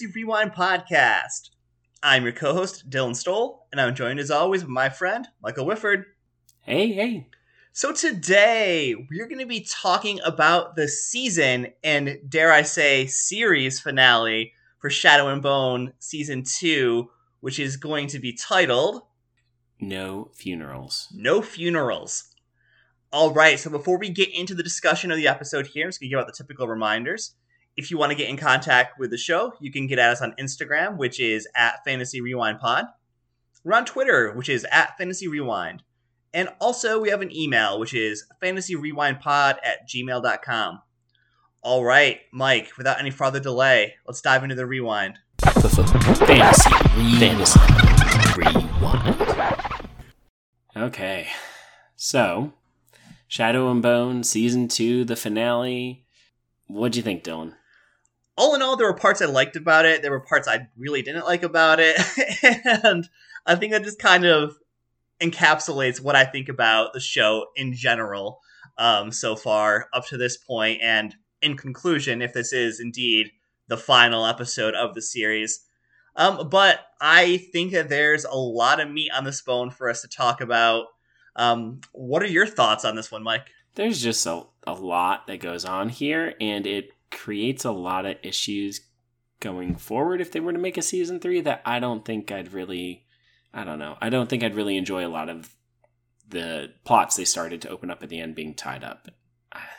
welcome to the Fantasy Rewind podcast. I'm your co-host Dylan Stoll, and I'm joined as always by my friend Michael Whitford. Hey, hey. So today we're going to be talking about the season and dare I say series finale for Shadow and Bone season 2, which is going to be titled No Funerals. No Funerals. All right, so before we get into the discussion of the episode here, I'm just going to give out the typical reminders. If you want to get in contact with the show, you can get at us on Instagram, which is at Fantasy Rewind Pod. We're on Twitter, which is at Fantasy Rewind. And also, we have an email, which is fantasyrewindpod at gmail.com. All right, Mike, without any further delay, let's dive into the rewind. Fantasy. Fantasy. Rewind. Okay. So, Shadow and Bone, Season 2, the finale. What'd you think, Dylan? All in all, there were parts I liked about it. There were parts I really didn't like about it. and I think that just kind of encapsulates what I think about the show in general um, so far up to this point. And in conclusion, if this is indeed the final episode of the series. Um, but I think that there's a lot of meat on this bone for us to talk about. Um, what are your thoughts on this one, Mike? There's just a, a lot that goes on here, and it creates a lot of issues going forward if they were to make a season three that I don't think I'd really I don't know. I don't think I'd really enjoy a lot of the plots they started to open up at the end being tied up.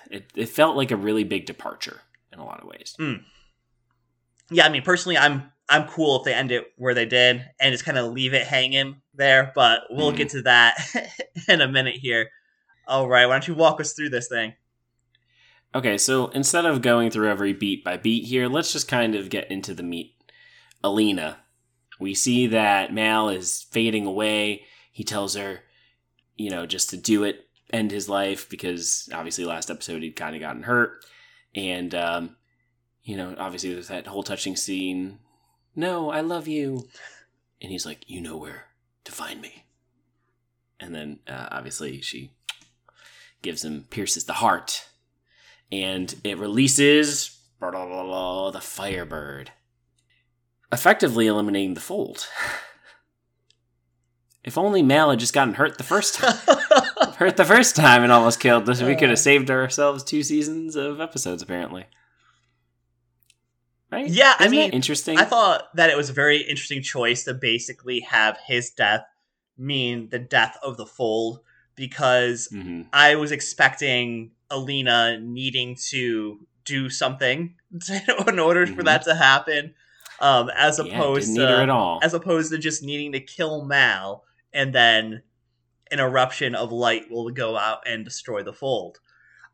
It, it felt like a really big departure in a lot of ways. Mm. Yeah, I mean, personally, I'm I'm cool if they end it where they did and just kind of leave it hanging there. But we'll mm. get to that in a minute here. All right, why don't you walk us through this thing? Okay, so instead of going through every beat by beat here, let's just kind of get into the meat. Alina. We see that Mal is fading away. He tells her, you know, just to do it, end his life, because obviously last episode he'd kind of gotten hurt. And, um, you know, obviously there's that whole touching scene. No, I love you. And he's like, you know where to find me. And then, uh, obviously, she gives him, pierces the heart and it releases blah, blah, blah, the Firebird, effectively eliminating the fold. if only Mal had just gotten hurt the first time. hurt the first time and almost killed us, we could have uh. saved ourselves two seasons of episodes, apparently. Right? Yeah, Isn't I mean, interesting. I thought that it was a very interesting choice to basically have his death mean the death of the fold because mm-hmm. I was expecting Alina needing to do something in order mm-hmm. for that to happen, um, as opposed yeah, to as opposed to just needing to kill Mal and then an eruption of light will go out and destroy the fold.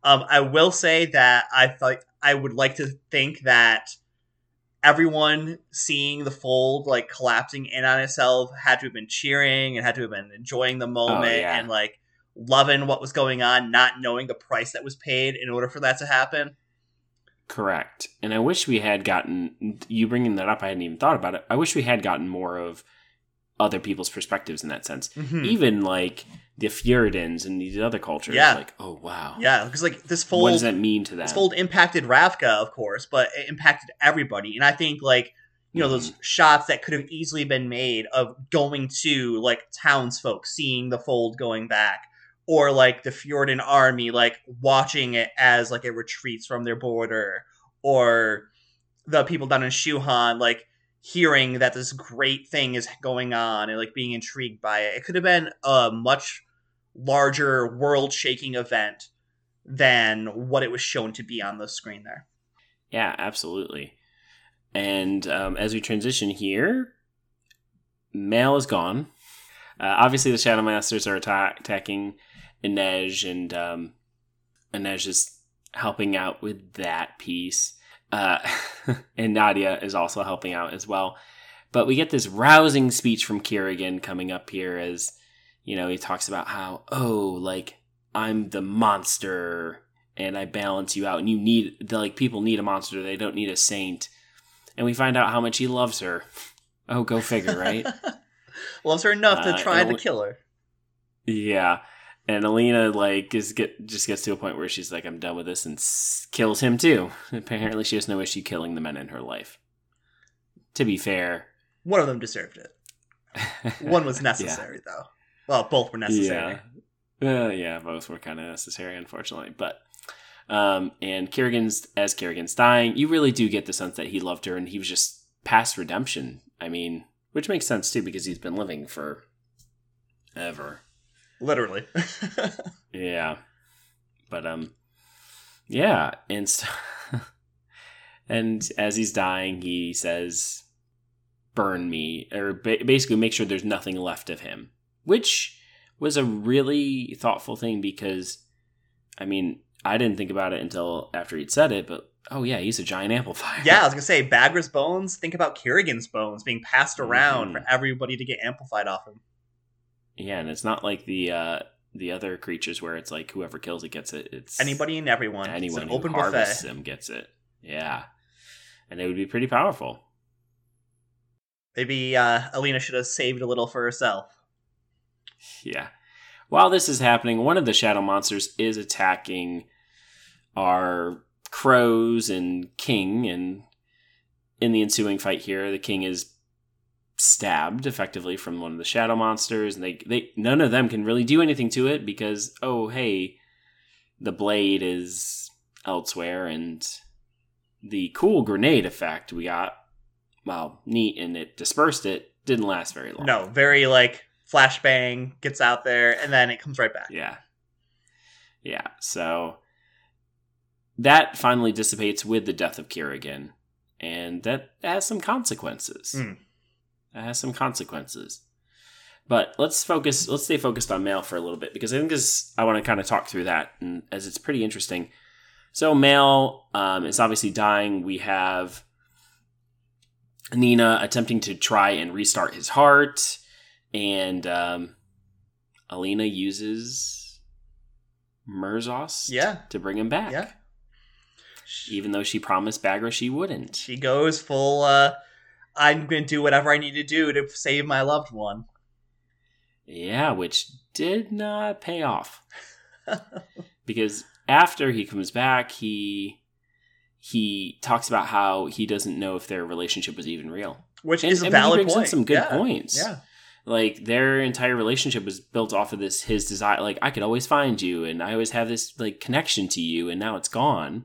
Um, I will say that I thought I would like to think that everyone seeing the fold like collapsing in on itself had to have been cheering and had to have been enjoying the oh, moment oh, yeah. and like loving what was going on, not knowing the price that was paid in order for that to happen. Correct. And I wish we had gotten you bringing that up. I hadn't even thought about it. I wish we had gotten more of other people's perspectives in that sense. Mm-hmm. Even like the Fjerdans and these other cultures. Yeah. Like, oh wow. Yeah, because like this fold. What does that mean to them? This fold impacted Ravka, of course, but it impacted everybody. And I think like you know those mm-hmm. shots that could have easily been made of going to like townsfolk seeing the fold going back or like the Fjerdan army like watching it as like it retreats from their border or the people down in Shu Han like hearing that this great thing is going on and like being intrigued by it. It could have been a much larger world shaking event than what it was shown to be on the screen there. Yeah, absolutely. And um, as we transition here, Mal is gone. Uh, obviously, the Shadow Masters are attack- attacking Inej, and um, Inej is helping out with that piece. Uh, and Nadia is also helping out as well. But we get this rousing speech from Kirigan coming up here as, you know, he talks about how, oh, like, I'm the monster and I balance you out. And you need, like, people need a monster. They don't need a saint. And we find out how much he loves her. Oh, go figure, right? loves her enough to uh, try to kill her. Yeah and Alina like is get just gets to a point where she's like, "I'm done with this," and s- kills him too. Apparently, she has no issue killing the men in her life. to be fair, one of them deserved it. One was necessary, yeah. though. Well, both were necessary. Yeah, uh, yeah, both were kind of necessary, unfortunately. But um, and Kirigan's as Kirigan's dying, you really do get the sense that he loved her, and he was just past redemption. I mean, which makes sense too because he's been living for ever, literally. yeah, but um, yeah, and so, and as he's dying, he says, "Burn me," or ba- basically make sure there's nothing left of him, which was a really thoughtful thing because, I mean, I didn't think about it until after he'd said it, but oh yeah, he's a giant amplifier. Yeah, I was gonna say Bagra's bones. Think about Kirigan's bones being passed around mm-hmm. for everybody to get amplified off him. Yeah, and it's not like the uh the other creatures where it's like whoever kills it gets it. It's anybody and everyone. Anyone who open harvests buffet. them gets it. Yeah, and it would be pretty powerful. Maybe uh, Alina should have saved a little for herself. Yeah. While this is happening, one of the shadow monsters is attacking our crows and king, and in the ensuing fight here, the king is stabbed effectively from one of the shadow monsters and they they none of them can really do anything to it because oh hey the blade is elsewhere and the cool grenade effect we got well neat and it dispersed it didn't last very long. No very like flashbang gets out there and then it comes right back. Yeah. Yeah so that finally dissipates with the death of Kirigan and that has some consequences. Mm it has some consequences. But let's focus. Let's stay focused on Mal for a little bit because I think this. I want to kind of talk through that, and as it's pretty interesting. So Mal um, is obviously dying. We have Nina attempting to try and restart his heart, and um, Alina uses Merzost yeah. to bring him back. Yeah. Even though she promised Bagra she wouldn't. She goes full uh, I'm going to do whatever I need to do to save my loved one. Yeah, which did not pay off. because after he comes back, he he talks about how he doesn't know if their relationship was even real. Which and, is a valid point. some good yeah. points. Yeah. Like their entire relationship was built off of this his desire like I could always find you and I always have this like connection to you and now it's gone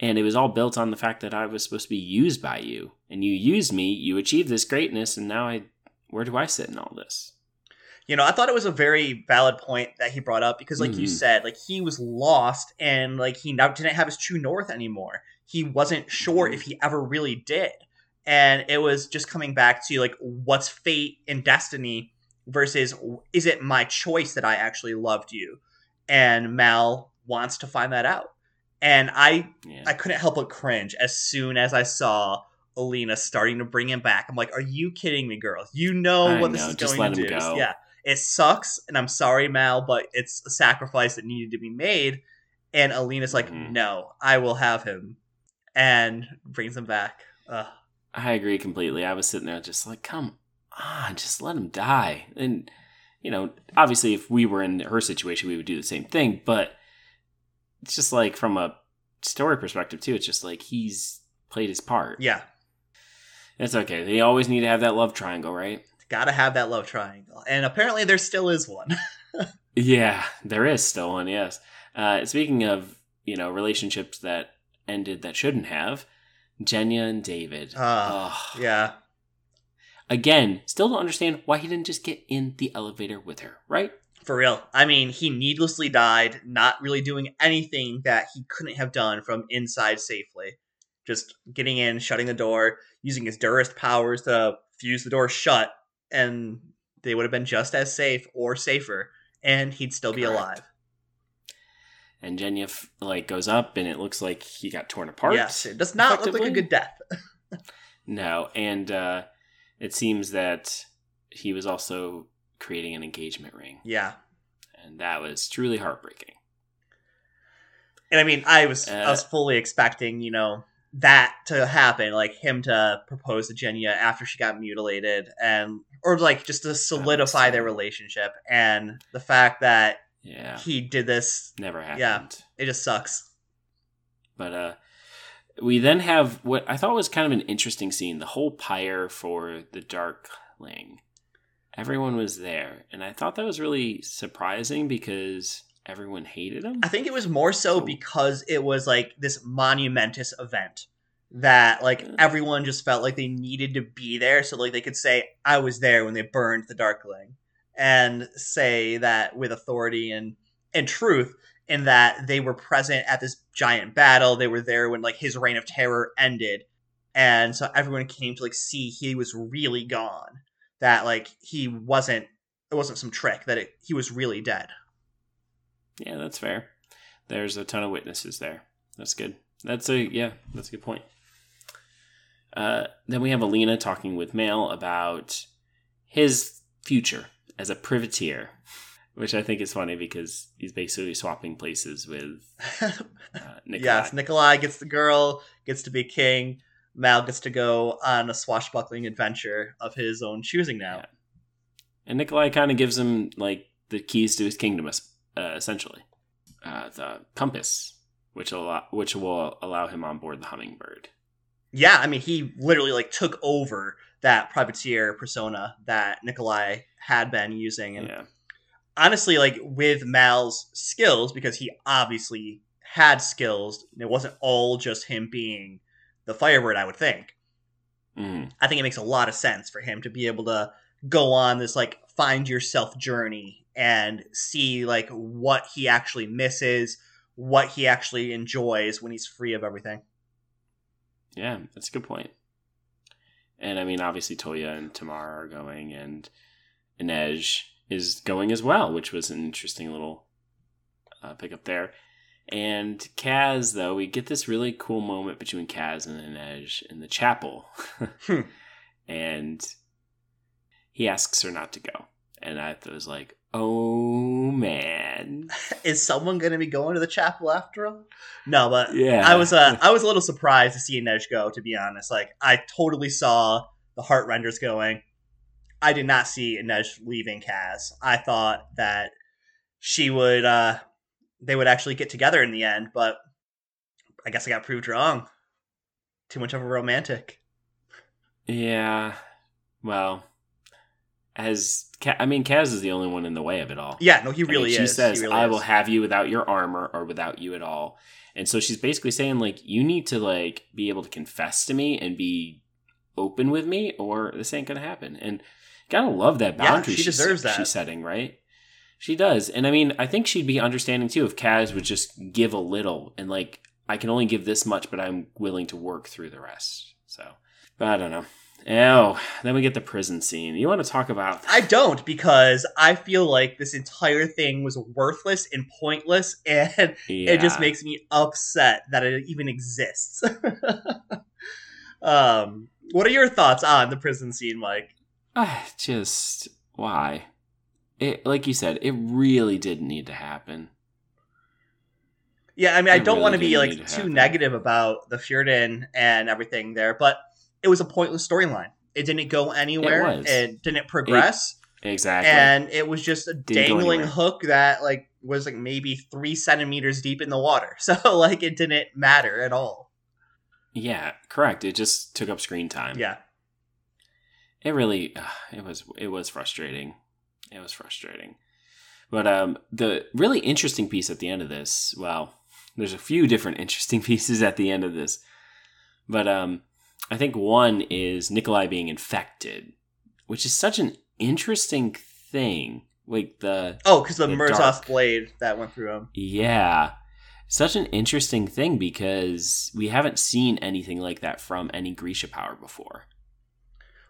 and it was all built on the fact that I was supposed to be used by you, and you used me. You achieved this greatness, and now I, where do I sit in all this? You know, I thought it was a very valid point that he brought up because, like mm-hmm. you said, like he was lost and like he now didn't have his true north anymore. He wasn't sure mm-hmm. if he ever really did, and it was just coming back to like what's fate and destiny versus is it my choice that I actually loved you? And Mal wants to find that out and I yeah. I couldn't help but cringe as soon as I saw Alina starting to bring him back. I'm like, are you kidding me, girl? You know I what this is Just going to do. Go. Yeah, it sucks, and I'm sorry, Mal, but it's a sacrifice that needed to be made. And Alina's like, mm-hmm. no, I will have him, and brings him back. Ugh. I agree completely. I was sitting there just like, come on, just let him die. And you know, obviously, if we were in her situation, we would do the same thing, but it's just like from a story perspective too. It's just like he's played his part. Yeah, it's okay. They always need to have that love triangle, right? Got to have that love triangle, and apparently there still is one. yeah, there is still one. Yes. Uh, speaking of you know relationships that ended that shouldn't have, Genya and David. Uh, oh. Yeah. Again, still don't understand why he didn't just get in the elevator with her, right? For real. I mean, he needlessly died, not really doing anything that he couldn't have done from inside safely. Just getting in, shutting the door, using his Durast powers to fuse the door shut, and they would have been just as safe or safer, and he'd still be Correct. alive. And Genya like goes up, and it looks like he got torn apart. Yes, it does not look like a good death. no, and uh, it seems that he was also creating an engagement ring. Yeah. And that was truly heartbreaking. And I mean, I was uh, I was fully expecting, you know, that to happen, like him to propose to Genya after she got mutilated and or like just to solidify their relationship and the fact that yeah he did this never happened. Yeah. It just sucks. But uh we then have what I thought was kind of an interesting scene the whole pyre for the Darkling. Everyone was there. And I thought that was really surprising because everyone hated him. I think it was more so, so because it was like this monumentous event that like everyone just felt like they needed to be there so like they could say I was there when they burned the Darkling and say that with authority and and truth in that they were present at this giant battle. They were there when like his reign of terror ended. And so everyone came to like see he was really gone. That like he wasn't it wasn't some trick, that it, he was really dead. Yeah, that's fair. There's a ton of witnesses there. That's good. That's a yeah, that's a good point. Uh, then we have Alina talking with Mal about his future as a privateer which I think is funny because he's basically swapping places with uh, Nikolai. yes, Nikolai gets the girl, gets to be king. Mal gets to go on a swashbuckling adventure of his own choosing now. Yeah. And Nikolai kind of gives him like the keys to his kingdom, uh, essentially. Uh, the compass, which will which will allow him on board the hummingbird. Yeah, I mean, he literally like took over that privateer persona that Nikolai had been using, and yeah honestly, like with Mal's skills, because he obviously had skills, it wasn't all just him being the Firebird. I would think. Mm. I think it makes a lot of sense for him to be able to go on this like find yourself journey and see like what he actually misses, what he actually enjoys when he's free of everything. Yeah, that's a good point. And I mean, obviously, Tolya and Tamar are going, and Inej is going as well, which was an interesting little uh, pickup there. And Kaz, though, we get this really cool moment between Kaz and Inej in the chapel. Hmm. And he asks her not to go. And I was like, oh man. Is someone going to be going to the chapel after all? No, but yeah. I was uh, I was a little surprised to see Inej go, to be honest. Like, I totally saw the heart renders going. I did not see Inej leaving Kaz. I thought that she would uh they would actually get together in the end, but I guess I got proved wrong. Too much of a romantic. Yeah. Well, as I mean, Kaz is the only one in the way of it all. Yeah, no, he really I mean, she is. She says, really "I is. will have you without your armor or without you at all." And so she's basically saying, like, you need to like be able to confess to me and be open with me, or this ain't gonna happen. And gotta love that boundary. Yeah, she deserves that. She's setting right. She does, and I mean, I think she'd be understanding too if Kaz would just give a little and like, I can only give this much, but I'm willing to work through the rest. So, but I don't know. Oh, then we get the prison scene. You want to talk about? I don't because I feel like this entire thing was worthless and pointless, and yeah. it just makes me upset that it even exists. um, what are your thoughts on the prison scene, Mike? Uh, just why? It like you said, it really didn't need to happen. Yeah, I mean, it I don't really want to be like to too happen. negative about the Fjerdan and everything there, but it was a pointless storyline. It didn't go anywhere. It, it didn't progress. Exactly. And it was just a didn't dangling hook that like was like maybe three centimeters deep in the water. So like it didn't matter at all. Yeah, correct. It just took up screen time. Yeah it really it was it was frustrating. It was frustrating. But um, the really interesting piece at the end of this, well, there's a few different interesting pieces at the end of this, but um, I think one is Nikolai being infected, which is such an interesting thing. Like the oh, because the, the Merzost blade that went through him. Yeah, such an interesting thing because we haven't seen anything like that from any Grisha power before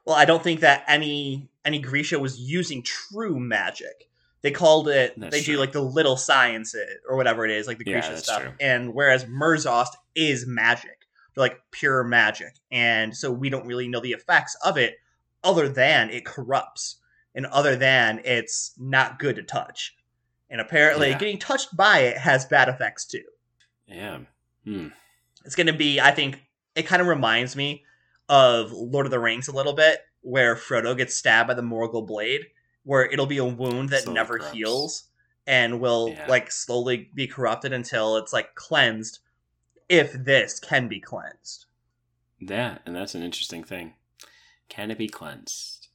well, I don't think that any any Grisha was using true magic. They called it. That's they true. do like the little science or whatever it is, like the Grisha yeah, stuff. True. And whereas Merzost is magic, they're like pure magic, and so we don't really know the effects of it, other than it corrupts, and other than it's not good to touch. And apparently, yeah. getting touched by it has bad effects too. Yeah. Hmm. It's going to be. I think it kind of reminds me of Lord of the Rings a little bit, where Frodo gets stabbed by the Morgul blade, where it'll be a wound that never heals and will yeah. like slowly be corrupted until it's like cleansed if this can be cleansed. Yeah, and that's an interesting thing. Can it be cleansed?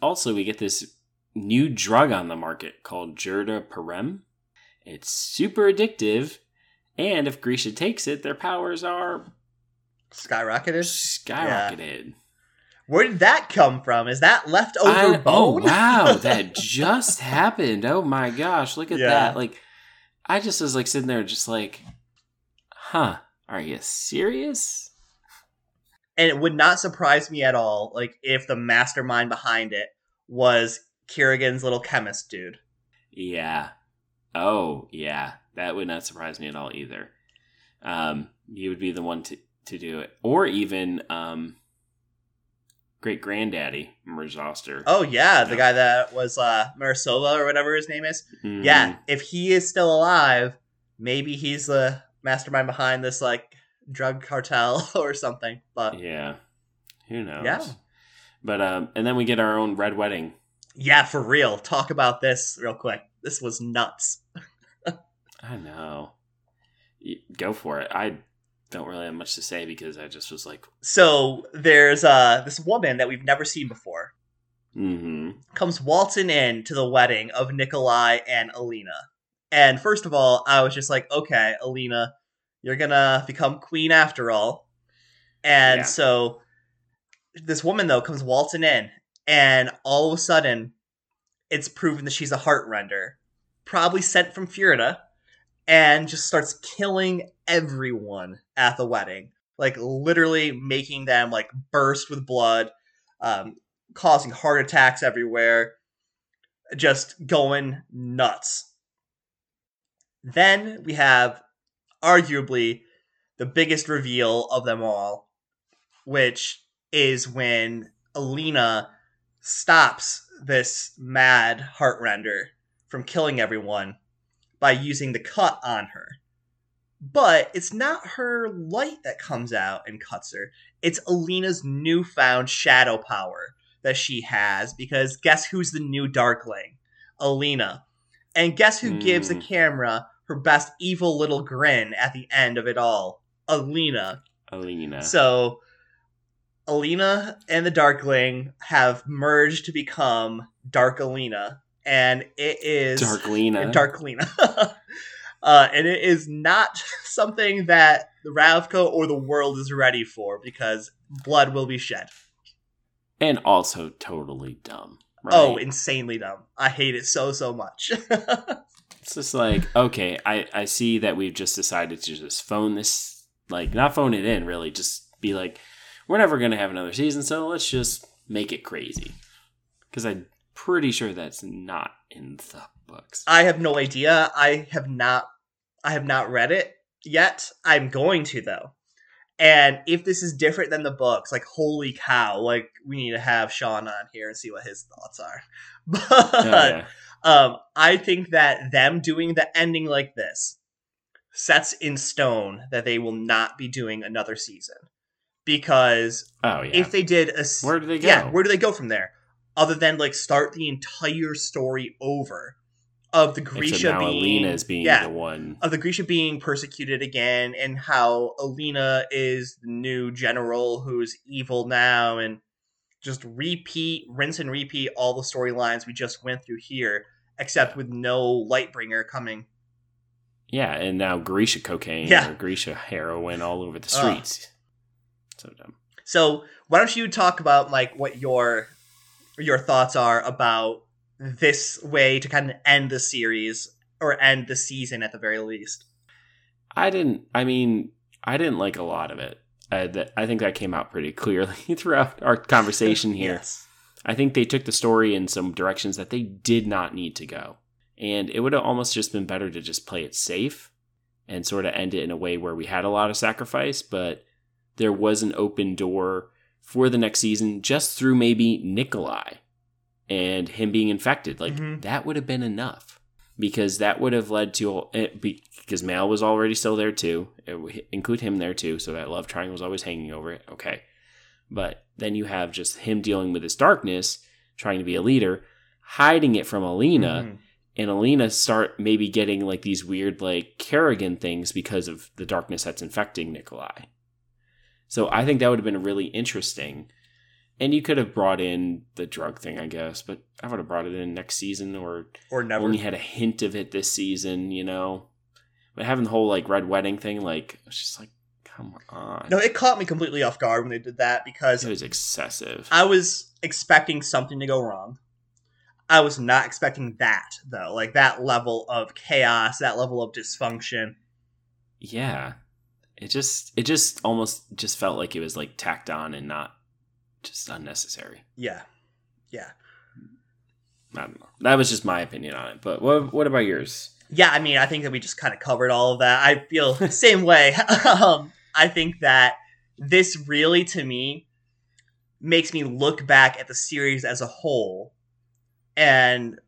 Also, we get this new drug on the market called Jurda Parem. It's super addictive, and if Grisha takes it, their powers are skyrocketed. Skyrocketed. Yeah. Where did that come from? Is that leftover I, oh, bone? Oh wow, that just happened. Oh my gosh, look at yeah. that! Like, I just was like sitting there, just like, huh? Are you serious? And it would not surprise me at all, like if the mastermind behind it was Kirigan's little chemist dude. Yeah. Oh yeah, that would not surprise me at all either. Um, he would be the one to to do it, or even um great granddaddy Merzoster. Oh yeah, the guy that was uh Morozova or whatever his name is. Mm-hmm. Yeah, if he is still alive, maybe he's the mastermind behind this like drug cartel or something. But yeah, who knows? Yeah. But um, and then we get our own red wedding. Yeah, for real. Talk about this real quick. This was nuts. I know. Go for it. I don't really have much to say because I just was like. So there's uh this woman that we've never seen before. Mm-hmm. Comes waltzing in to the wedding of Nikolai and Alina. And first of all, I was just like, okay, Alina, you're gonna become queen after all. And yeah. so this woman though comes waltzing in, and all of a sudden, it's proven that she's a heart render, probably sent from Fjerda and just starts killing everyone at the wedding. Like literally making them like burst with blood, um, causing heart attacks everywhere, just going nuts. Then we have arguably the biggest reveal of them all, which is when Alina stops this mad heart render from killing everyone by using the cut on her. But it's not her light that comes out and cuts her. It's Alina's newfound shadow power that she has because guess who's the new Darkling? Alina. And guess who mm. gives the hmm. camera her best evil little grin at the end of it all? Alina. Alina. So Alina and the Darkling have merged to become Dark Alina, and it is Darklina. Darklina. uh, and it is not something that the Ravka or the world is ready for because blood will be shed. And also totally dumb. Right? Oh, insanely dumb. I hate it so so much. it's just like, okay, I, I see that we've just decided to just phone this like not phone it in, really, just be like, we're never gonna have another season, so let's just make it crazy. Because I pretty sure that's not in the books. I have no idea. I have not I have not read it yet. I'm going to though. And if this is different than the books, like holy cow, like we need to have Sean on here and see what his thoughts are. But oh, yeah. um, I think that them doing the ending like this sets in stone that they will not be doing another season. Because oh, yeah. if they did a where do they go? Yeah, where do they go from there? Other than like start the entire story over of the Grisha being Alina is being yeah, the one of the Grisha being persecuted again, and how Alina is the new general who's evil now, and just repeat, rinse and repeat all the storylines we just went through here, except with no Lightbringer coming. Yeah, and now Grisha cocaine yeah. or Grisha heroin all over the streets. Uh, so dumb. So why don't you talk about like what your your thoughts are about this way to kind of end the series or end the season at the very least. I didn't. I mean, I didn't like a lot of it. Uh, I, that, I think that came out pretty clearly throughout our conversation here. yes. I think they took the story in some directions that they did not need to go. And it would have almost just been better to just play it safe and sort of end it in a way where we had a lot of sacrifice, but there was an open door for the next season just through maybe Nikolai and him being infected. Like mm-hmm. that would have been enough because that would have led to eh, because Mal was already still there too. include him there too, so that love triangle was always hanging over it. Okay, but then you have just him dealing with his darkness, trying to be a leader, hiding it from Alina, mm-hmm. and Alina start maybe getting like these weird like Kirigan things because of the darkness that's infecting Nikolai. So I think that would have been really interesting. And you could have brought in the drug thing, I guess, but I would have brought it in next season or or never. Only had a hint of it this season, you know. But having the whole like red wedding thing, like it's just like, come on. No, it caught me completely off guard when they did that because it was excessive. I was expecting something to go wrong. I was not expecting that though, like that level of chaos, that level of dysfunction. Yeah, it just it just almost just felt like it was like tacked on and not just unnecessary. Yeah, yeah. I don't know. That was just my opinion on it. But what what about yours? Yeah, I mean, I think that we just kind of covered all of that. I feel the same way. um, I think that this really, to me, makes me look back at the series as a whole, and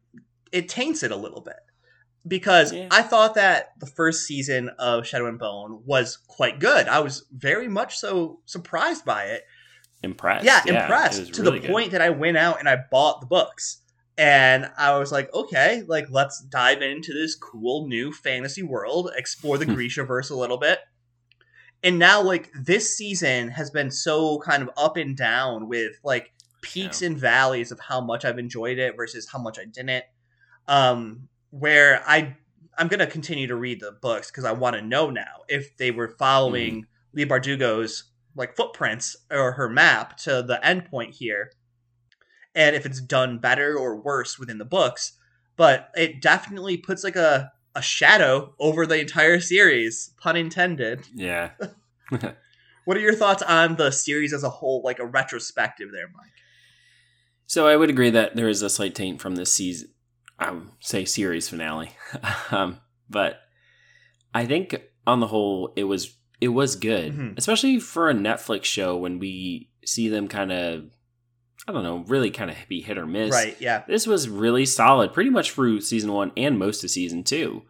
it taints it a little bit because yeah. I thought that the first season of Shadow and Bone was quite good. I was very much so surprised by it. Impressed. Yeah, yeah impressed to really the good. point that I went out and I bought the books. And I was like, okay, like let's dive into this cool new fantasy world, explore the Grishaverse a little bit. And now like this season has been so kind of up and down with like peaks yeah. and valleys of how much I've enjoyed it versus how much I didn't. Um where I I'm gonna continue to read the books because I want to know now if they were following mm. Leigh Bardugo's like footprints or her map to the endpoint here, and if it's done better or worse within the books. But it definitely puts like a a shadow over the entire series, pun intended. Yeah. what are your thoughts on the series as a whole, like a retrospective there, Mike? So I would agree that there is a slight taint from this season I would say series finale. um, but I think on the whole, it was it was good, mm-hmm. especially for a Netflix show when we see them kind of. I don't know, really kind of be hit or miss. Right, yeah. This was really solid, pretty much through season one and most of season two.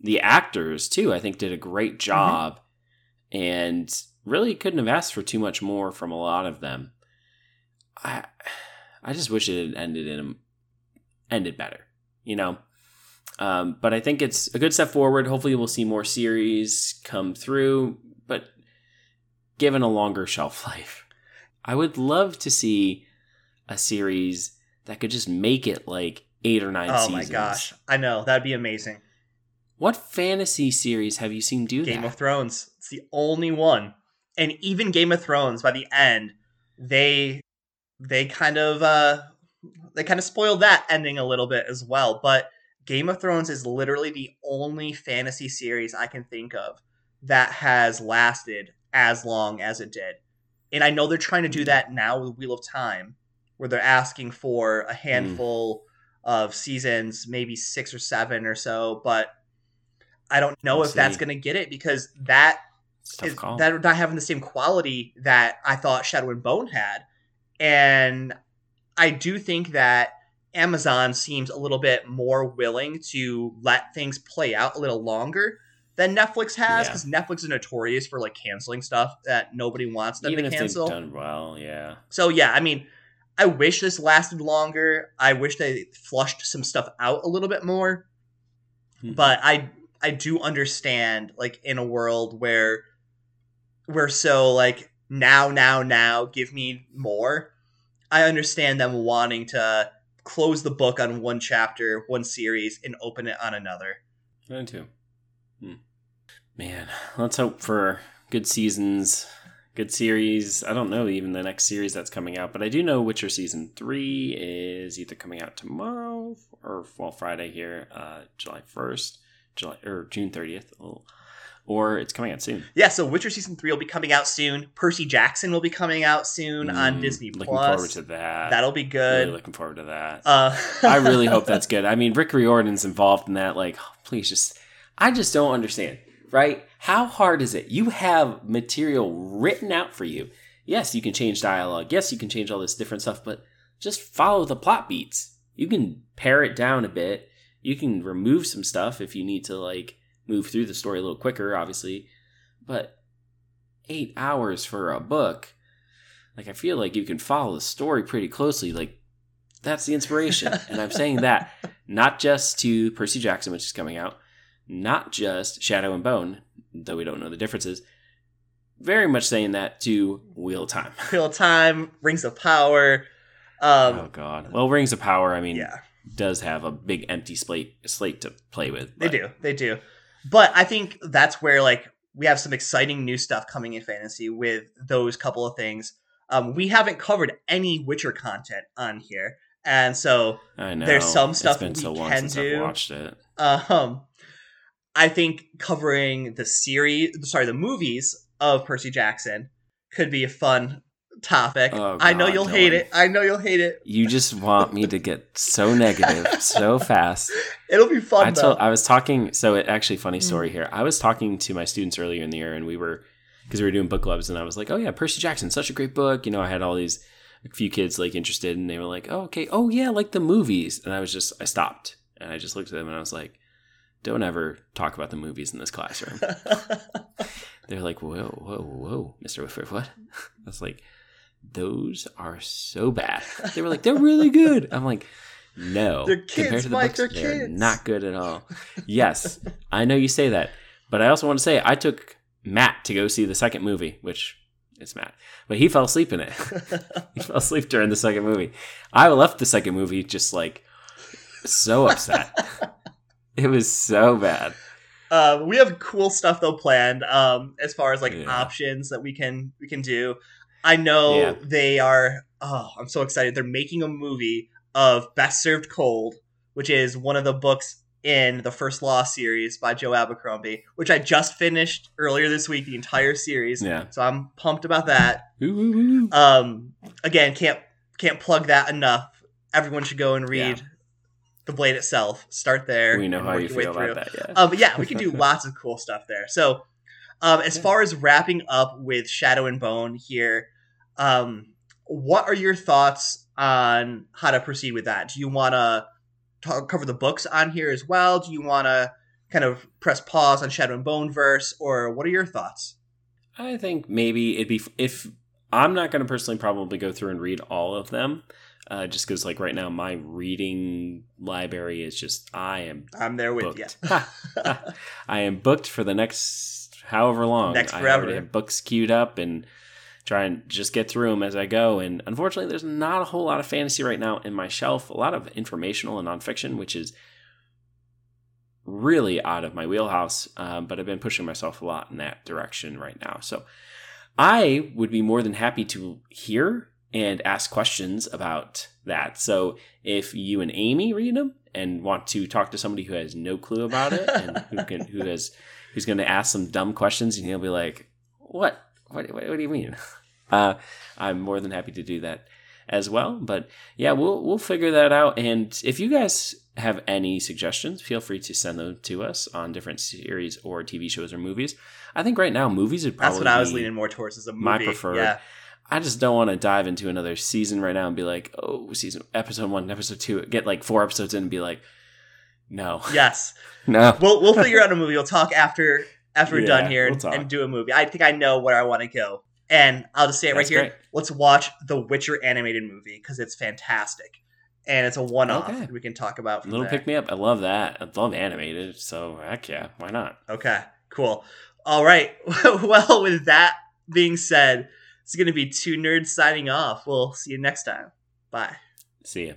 The actors, too, I think did a great mm-hmm. job mm-hmm. and really couldn't have asked for too much more from a lot of them. I I just wish it had ended in ended better, you know? Um, but I think it's a good step forward. Hopefully, we'll see more series come through, but given a longer shelf life, I would love to see a series that could just make it like eight or nine oh seasons. Oh my gosh. I know. That'd be amazing. What fantasy series have you seen do Game that? Game of Thrones. It's the only one. And even Game of Thrones, by the end, they they kind of uh they kind of spoiled that ending a little bit as well. But Game of Thrones is literally the only fantasy series I can think of that has lasted as long as it did. And I know they're trying to do that now with Wheel of Time, where they're asking for a handful mm. of seasons, maybe six or seven or so. But I don't know if see. that's going to get it because that is that not having the same quality that I thought Shadow and Bone had. And I do think that Amazon seems a little bit more willing to let things play out a little longer than Netflix has because yeah. Netflix is notorious for like canceling stuff that nobody wants them Even to cancel. done well, yeah. So yeah, I mean, I wish this lasted longer. I wish they flushed some stuff out a little bit more. Mm-hmm. But I I do understand like in a world where we're so like now now now give me more I understand them wanting to close the book on one chapter, one series, and open it on another. I too. Hmm. Man, let's hope for good seasons, good series. I don't know even the next series that's coming out, but I do know Witcher season three is either coming out tomorrow or well Friday here, uh, July first, July or June thirtieth. Oh, or it's coming out soon. Yeah, so Witcher season three will be coming out soon. Percy Jackson will be coming out soon mm, on Disney Plus. Looking forward to that. That'll be good. Really looking forward to that. Uh, I really hope that's good. I mean, Rick Riordan's involved in that. Like, oh, please, just I just don't understand. Right? How hard is it? You have material written out for you. Yes, you can change dialogue. Yes, you can change all this different stuff, but just follow the plot beats. You can pare it down a bit. You can remove some stuff if you need to, like move through the story a little quicker, obviously. But eight hours for a book, like I feel like you can follow the story pretty closely. Like That's the inspiration. and I'm saying that not just to Percy Jackson, which is coming out, not just Shadow and Bone, though we don't know the differences. Very much saying that to Wheel of Time. Wheel of Time, Rings of Power. Um, oh God! Well, Rings of Power. I mean, yeah. does have a big empty slate slate to play with. But. They do. They do. But I think that's where like we have some exciting new stuff coming in fantasy with those couple of things. Um, we haven't covered any Witcher content on here, and so there's some stuff we so can do. watched it. Um, I think covering the series, sorry, the movies of Percy Jackson could be a fun topic. Oh, I know you'll hate it. I know you'll hate it. You just want me to get so negative so fast. It'll be fun. I, told, I was talking. So, it actually, funny story mm. here. I was talking to my students earlier in the year, and we were because we were doing book clubs, and I was like, "Oh yeah, Percy Jackson, such a great book." You know, I had all these a few kids like interested, and they were like, "Oh okay, oh yeah, like the movies," and I was just I stopped and I just looked at them and I was like, "Don't ever talk about the movies in this classroom." They're like, "Whoa, whoa, whoa, Mister Whitford, what?" I was like those are so bad. They were like, they're really good. I'm like, no. They're kids, compared to the Mike, books, they're, they're not good at all. yes, I know you say that, but I also want to say I took Matt to go see the second movie, which it's Matt, but he fell asleep in it. he fell asleep during the second movie. I left the second movie just like so upset. it was so bad. Uh, we have cool stuff though planned um, as far as like yeah. options that we can we can do. I know yeah. they are. Oh, I'm so excited! They're making a movie of Best Served Cold, which is one of the books in the First Law series by Joe Abercrombie, which I just finished earlier this week. The entire series. Yeah. So I'm pumped about that. Um. Again, can't can't plug that enough. Everyone should go and read. Yeah. The blade itself. Start there. We know how you feel about that. Yeah. Um, but yeah, we can do lots of cool stuff there. So, um, as far as wrapping up with Shadow and Bone here, um, what are your thoughts on how to proceed with that? Do you want to cover the books on here as well? Do you want to kind of press pause on Shadow and Bone verse, or what are your thoughts? I think maybe it'd be if I'm not going to personally probably go through and read all of them, uh, just because like right now my reading library is just I am I'm there with booked. you. I am booked for the next however long. Next forever. I already have books queued up and try and just get through them as I go. And unfortunately, there's not a whole lot of fantasy right now in my shelf. A lot of informational and nonfiction, which is really out of my wheelhouse. Um, but I've been pushing myself a lot in that direction right now. So I would be more than happy to hear and ask questions about that. So if you and Amy read them and want to talk to somebody who has no clue about it and who can who has who's going to ask some dumb questions and he'll be like, "What? What, what, what do you mean? Uh, I'm more than happy to do that as well. But yeah, we'll we'll figure that out. And if you guys have any suggestions, feel free to send them to us on different series or TV shows or movies. I think right now movies would probably that's what I was leaning more towards as a movie. My preferred. Yeah. I just don't want to dive into another season right now and be like, oh, season episode one, episode two, get like four episodes in and be like, no. Yes. no. We'll we'll figure out a movie. We'll talk after after we're yeah, done here we'll and, and, do a movie. I think I know where I want to go. And I'll just say it That's right here. Great. Let's watch the Witcher animated movie because it's fantastic. And it's a one off okay. we can talk about. Little there. pick me up. I love that. I love animated. So heck yeah. Why not? Okay. Cool. All right. well, with that being said, it's going to be two nerds signing off. We'll see you next time. Bye. See you.